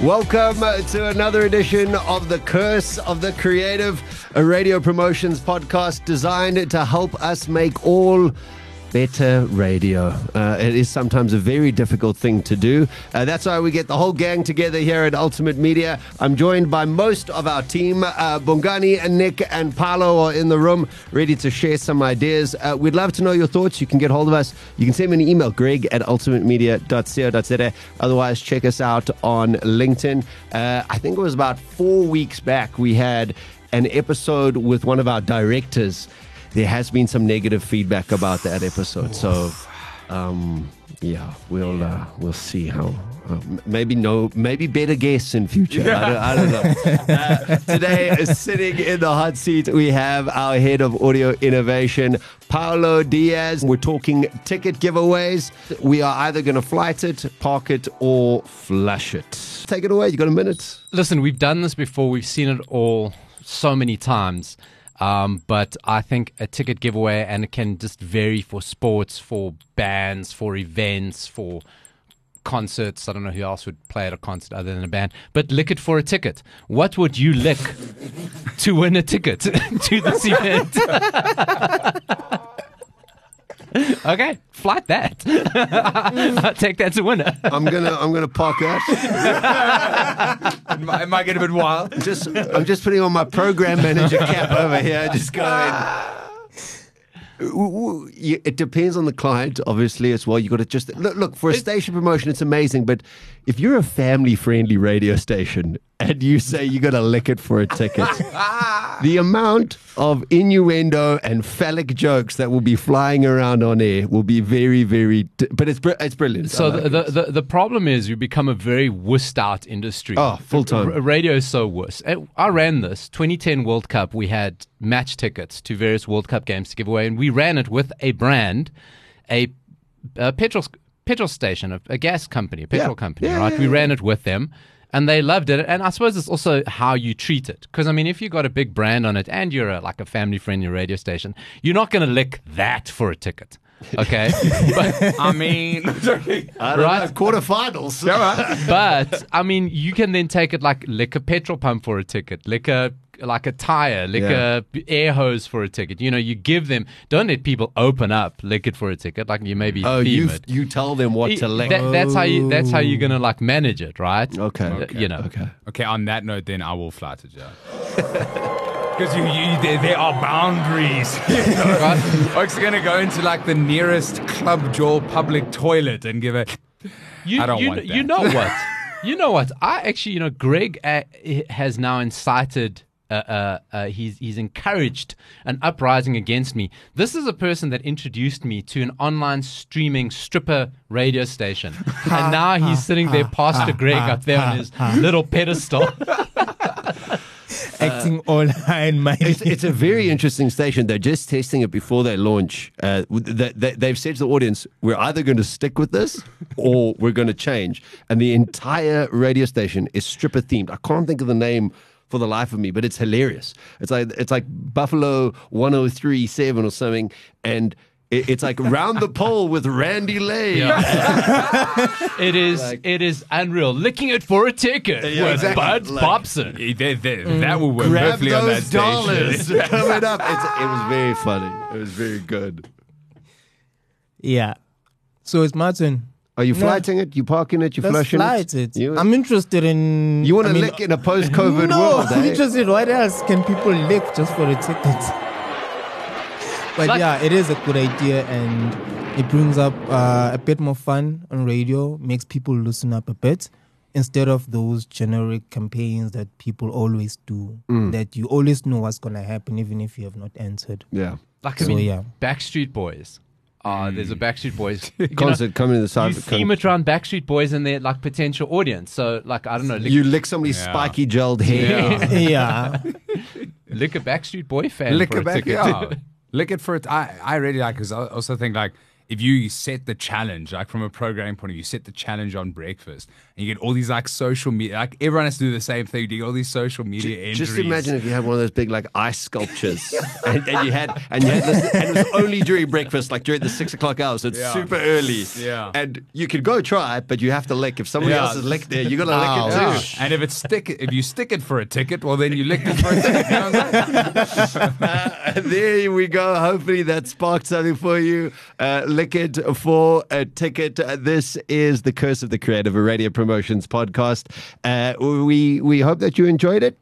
Welcome to another edition of The Curse of the Creative, a radio promotions podcast designed to help us make all better radio. Uh, it is sometimes a very difficult thing to do. Uh, that's why we get the whole gang together here at Ultimate Media. I'm joined by most of our team. Uh, Bongani and Nick and Paolo are in the room ready to share some ideas. Uh, we'd love to know your thoughts. You can get hold of us. You can send me an email, greg at ultimatemedia.co.za. Otherwise, check us out on LinkedIn. Uh, I think it was about four weeks back, we had an episode with one of our directors there has been some negative feedback about that episode. So, um, yeah, we'll uh, we'll see how. Uh, maybe no, maybe better guests in future. I, don't, I don't know. Uh, today, sitting in the hot seat, we have our head of audio innovation, Paulo Diaz. We're talking ticket giveaways. We are either going to flight it, park it, or flush it. Take it away. You got a minute? Listen, we've done this before. We've seen it all so many times. Um, but I think a ticket giveaway, and it can just vary for sports, for bands, for events, for concerts. I don't know who else would play at a concert other than a band, but lick it for a ticket. What would you lick to win a ticket to this event? okay, flight that. I'll take that to winner. I'm gonna I'm gonna park that. it, might, it might get a bit wild. Just I'm just putting on my program manager cap over here. Just going. It depends on the client, obviously, as well. You got to just look, look for a station promotion. It's amazing, but if you're a family-friendly radio station and you say you got to lick it for a ticket, the amount of innuendo and phallic jokes that will be flying around on air will be very, very. But it's it's brilliant. So like the, the, the problem is you become a very wussed out industry. Oh, full time. R- radio is so wuss. I ran this 2010 World Cup. We had match tickets to various World Cup games to give away, and we ran it with a brand, a, a petrol petrol station, a, a gas company, a petrol yeah. company, yeah, right? Yeah, we ran it with them and they loved it. And I suppose it's also how you treat it. Because I mean, if you got a big brand on it and you're a, like a family-friendly radio station, you're not going to lick that for a ticket. Okay, but I mean, right? Quarterfinals. but I mean, you can then take it like lick a petrol pump for a ticket, lick a like a tire, like yeah. a air hose for a ticket. You know, you give them. Don't let people open up, lick it for a ticket. Like you maybe oh, you it. you tell them what to lick. That, that's how you. That's how you're gonna like manage it, right? Okay. okay. You know. Okay. Okay. On that note, then I will fly to jail. Because you, you there, there, are boundaries. You know? right? Folks are going to go into like the nearest club jaw public toilet and give it. You, I don't you, want that. You know what? you know what? I actually, you know, Greg uh, has now incited. Uh, uh, uh, he's he's encouraged an uprising against me. This is a person that introduced me to an online streaming stripper radio station, and now he's sitting there, Pastor Greg, up there on his little pedestal. acting all high and mighty. It's, it's, a very interesting station. They're just testing it before they launch. Uh, they, they, they've said to the audience, we're either going to stick with this or we're going to change. And the entire radio station is stripper themed. I can't think of the name for the life of me, but it's hilarious. It's like it's like Buffalo 1037 or something, and it's like round the pole with Randy Lay. Yeah. it is like, it is unreal. Licking it for a ticket yeah, with exactly. Bud like, Popson. They, they, mm. That will work Grab perfectly those on that dollars station. coming up. It's, it was very funny. It was very good. Yeah. So it's Martin. Are you flighting no. it? You parking it? You Let's flushing flight it? it. You, I'm interested in. You want to I mean, lick in a post-COVID no, world? I'm eh? interested. What else can people lick just for a ticket? But like, yeah, it is a good idea, and it brings up uh, a bit more fun on radio. Makes people loosen up a bit instead of those generic campaigns that people always do. Mm. That you always know what's gonna happen, even if you have not answered. Yeah. Like I mean, yeah. Backstreet Boys. Uh, there's a Backstreet Boys concert know, coming to the side. You theme it around Backstreet Boys and their like potential audience. So like I don't know, lick, you lick somebody's yeah. spiky gelled hair. Yeah, yeah. lick a Backstreet Boy fan lick for a, a back, ticket. Yeah. lick it for it. I I really like because I also think like if you set the challenge, like from a programming point of view, you set the challenge on breakfast, and you get all these like social media, like everyone has to do the same thing. You get all these social media entries. Just imagine if you had one of those big like ice sculptures, and, and you had and you had this, and it was only during breakfast, like during the six o'clock hours. So it's Yeah. super early. Yeah. and you could go try it, but you have to lick. If somebody Yeah. else has licked there, you got to lick it Yeah. too. And if it's stick, if you stick it for a ticket, well then you lick it for a ticket. You know what there we go. Hopefully that sparked something for you. Uh, lick for a ticket. This is the Curse of the Creative, a radio promotions podcast. Uh, we we hope that you enjoyed it.